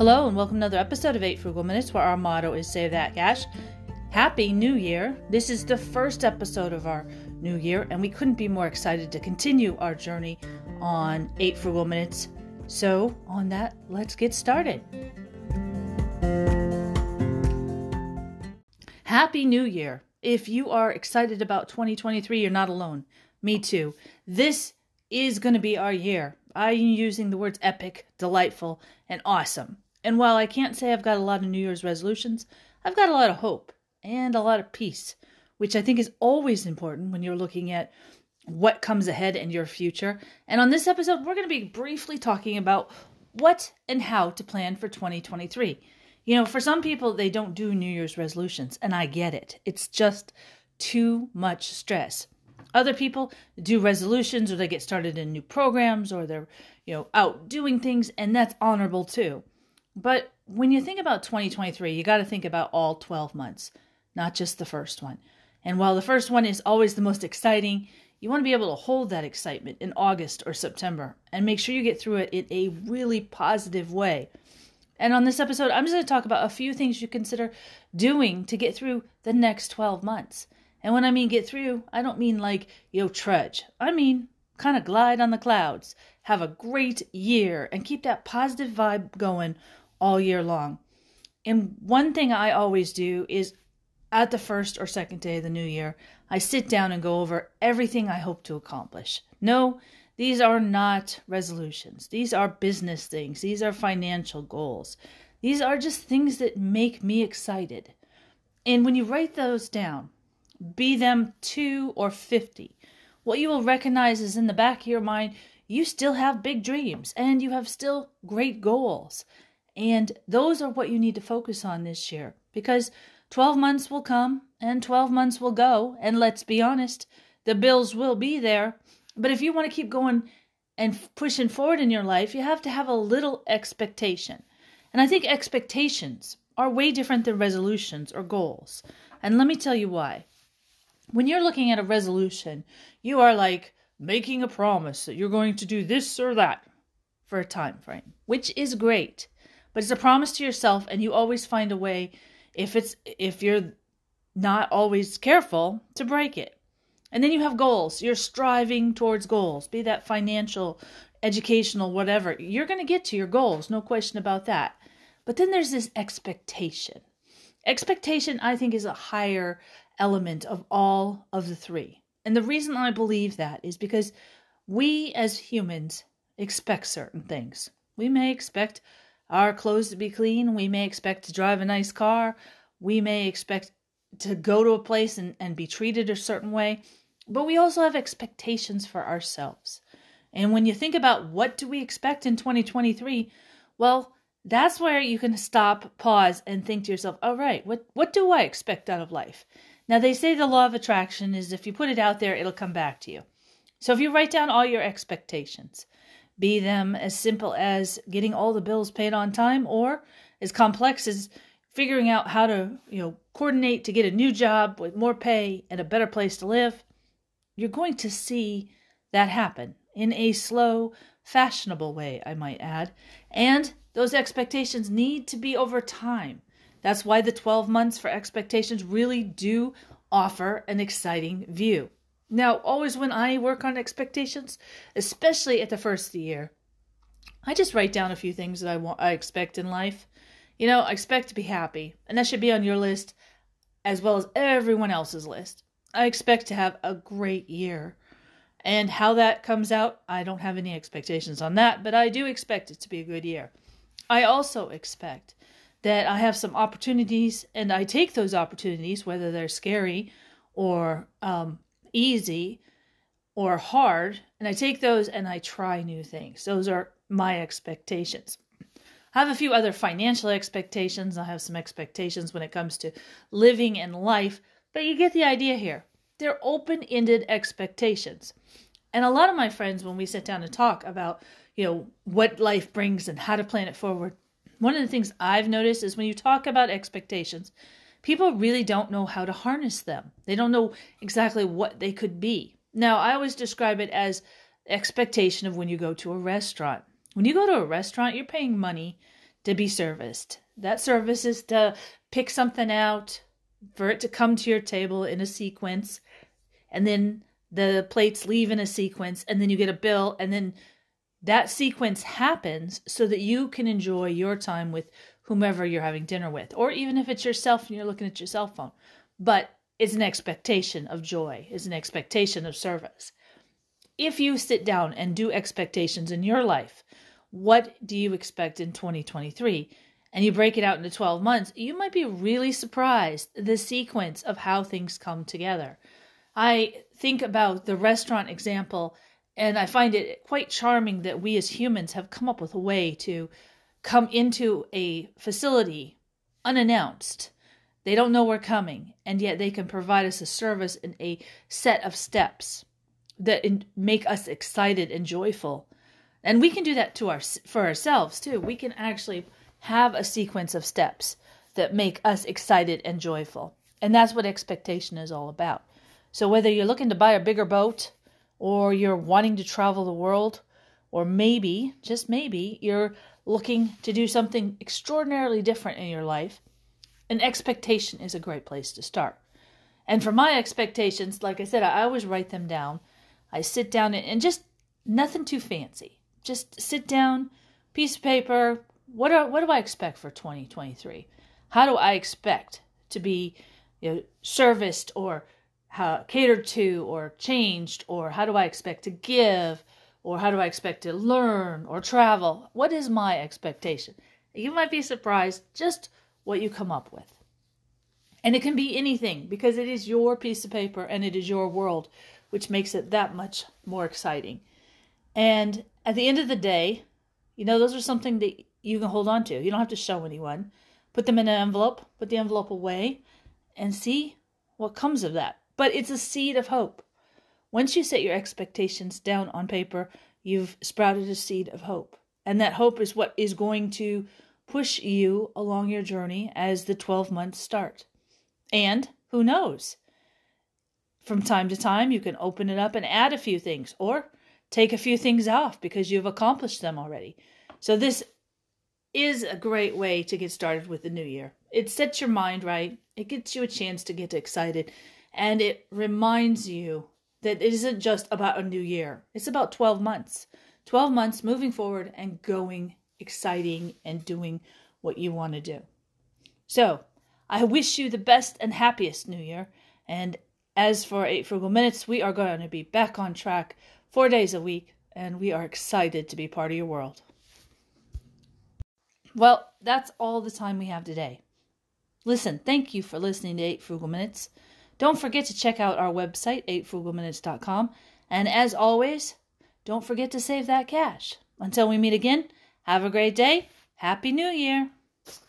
Hello, and welcome to another episode of 8 Frugal Minutes, where our motto is Save That Cash. Happy New Year! This is the first episode of our new year, and we couldn't be more excited to continue our journey on 8 Frugal Minutes. So, on that, let's get started. Happy New Year! If you are excited about 2023, you're not alone. Me too. This is going to be our year. I'm using the words epic, delightful, and awesome. And while I can't say I've got a lot of New Year's resolutions, I've got a lot of hope and a lot of peace, which I think is always important when you're looking at what comes ahead in your future. And on this episode, we're going to be briefly talking about what and how to plan for 2023. You know, for some people, they don't do New Year's resolutions, and I get it. It's just too much stress. Other people do resolutions or they get started in new programs or they're, you know, out doing things, and that's honorable too. But when you think about 2023, you got to think about all 12 months, not just the first one. And while the first one is always the most exciting, you want to be able to hold that excitement in August or September and make sure you get through it in a really positive way. And on this episode, I'm just going to talk about a few things you consider doing to get through the next 12 months. And when I mean get through, I don't mean like, know, trudge. I mean kind of glide on the clouds, have a great year, and keep that positive vibe going all year long. And one thing I always do is at the first or second day of the new year, I sit down and go over everything I hope to accomplish. No, these are not resolutions. These are business things. These are financial goals. These are just things that make me excited. And when you write those down, be them two or 50, what you will recognize is in the back of your mind, you still have big dreams and you have still great goals. And those are what you need to focus on this year because 12 months will come and 12 months will go. And let's be honest, the bills will be there. But if you want to keep going and pushing forward in your life, you have to have a little expectation. And I think expectations are way different than resolutions or goals. And let me tell you why. When you're looking at a resolution, you are like making a promise that you're going to do this or that for a time frame, which is great but it's a promise to yourself and you always find a way if it's if you're not always careful to break it. And then you have goals. You're striving towards goals be that financial educational whatever. You're going to get to your goals no question about that. But then there's this expectation. Expectation i think is a higher element of all of the three and the reason i believe that is because we as humans expect certain things we may expect our clothes to be clean. We may expect to drive a nice car. We may expect to go to a place and, and be treated a certain way. But we also have expectations for ourselves. And when you think about what do we expect in 2023, well, that's where you can stop, pause, and think to yourself, all right, what, what do I expect out of life? Now, they say the law of attraction is if you put it out there, it'll come back to you. So if you write down all your expectations, be them as simple as getting all the bills paid on time or as complex as figuring out how to, you know, coordinate to get a new job with more pay and a better place to live, you're going to see that happen in a slow, fashionable way, I might add. And those expectations need to be over time. That's why the 12 months for expectations really do offer an exciting view. Now, always when I work on expectations, especially at the first of the year, I just write down a few things that I want I expect in life. You know, I expect to be happy, and that should be on your list as well as everyone else's list. I expect to have a great year. And how that comes out, I don't have any expectations on that, but I do expect it to be a good year. I also expect that I have some opportunities and I take those opportunities, whether they're scary or um, easy or hard, and I take those and I try new things. Those are my expectations. I have a few other financial expectations. I have some expectations when it comes to living and life, but you get the idea here. They're open ended expectations. And a lot of my friends, when we sit down and talk about, you know, what life brings and how to plan it forward, one of the things I've noticed is when you talk about expectations, people really don't know how to harness them. They don't know exactly what they could be. Now, I always describe it as expectation of when you go to a restaurant. When you go to a restaurant, you're paying money to be serviced. That service is to pick something out, for it to come to your table in a sequence, and then the plates leave in a sequence, and then you get a bill, and then that sequence happens so that you can enjoy your time with whomever you're having dinner with, or even if it's yourself and you're looking at your cell phone. But it's an expectation of joy, it's an expectation of service. If you sit down and do expectations in your life, what do you expect in 2023? And you break it out into 12 months, you might be really surprised the sequence of how things come together. I think about the restaurant example and I find it quite charming that we as humans have come up with a way to come into a facility unannounced. They don't know we're coming, and yet they can provide us a service in a set of steps that make us excited and joyful. And we can do that to our for ourselves too. We can actually have a sequence of steps that make us excited and joyful. And that's what expectation is all about. So whether you're looking to buy a bigger boat or you're wanting to travel the world, or maybe, just maybe, you're looking to do something extraordinarily different in your life, an expectation is a great place to start. And for my expectations, like I said, I always write them down. I sit down and just nothing too fancy. Just sit down, piece of paper. What are, what do I expect for 2023? How do I expect to be you know, serviced or how, catered to or changed or how do I expect to give or how do I expect to learn or travel? What is my expectation? You might be surprised just what you come up with. And it can be anything because it is your piece of paper and it is your world, which makes it that much more exciting. And at the end of the day, you know, those are something that you can hold on to. You don't have to show anyone. Put them in an envelope, put the envelope away, and see what comes of that but it's a seed of hope. Once you set your expectations down on paper, you've sprouted a seed of hope. And that hope is what is going to push you along your journey as the 12 months start. And who knows? From time to time, you can open it up and add a few things or take a few things off because you've accomplished them already. So, this is a great way to get started with the new year. It sets your mind right, it gets you a chance to get excited and it reminds you that it isn't just about a new year, it's about 12 months. 12 months moving forward and going exciting and doing what you want to do. So, I wish you the best and happiest new year. And as for 8 Frugal Minutes, we are going to be back on track four days a week, and we are excited to be part of your world. Well, that's all the time we have today. Listen, thank you for listening to 8 Frugal Minutes. Don't forget to check out our website, 8frugalminutes.com. And as always, don't forget to save that cash. Until we meet again, have a great day. Happy New Year.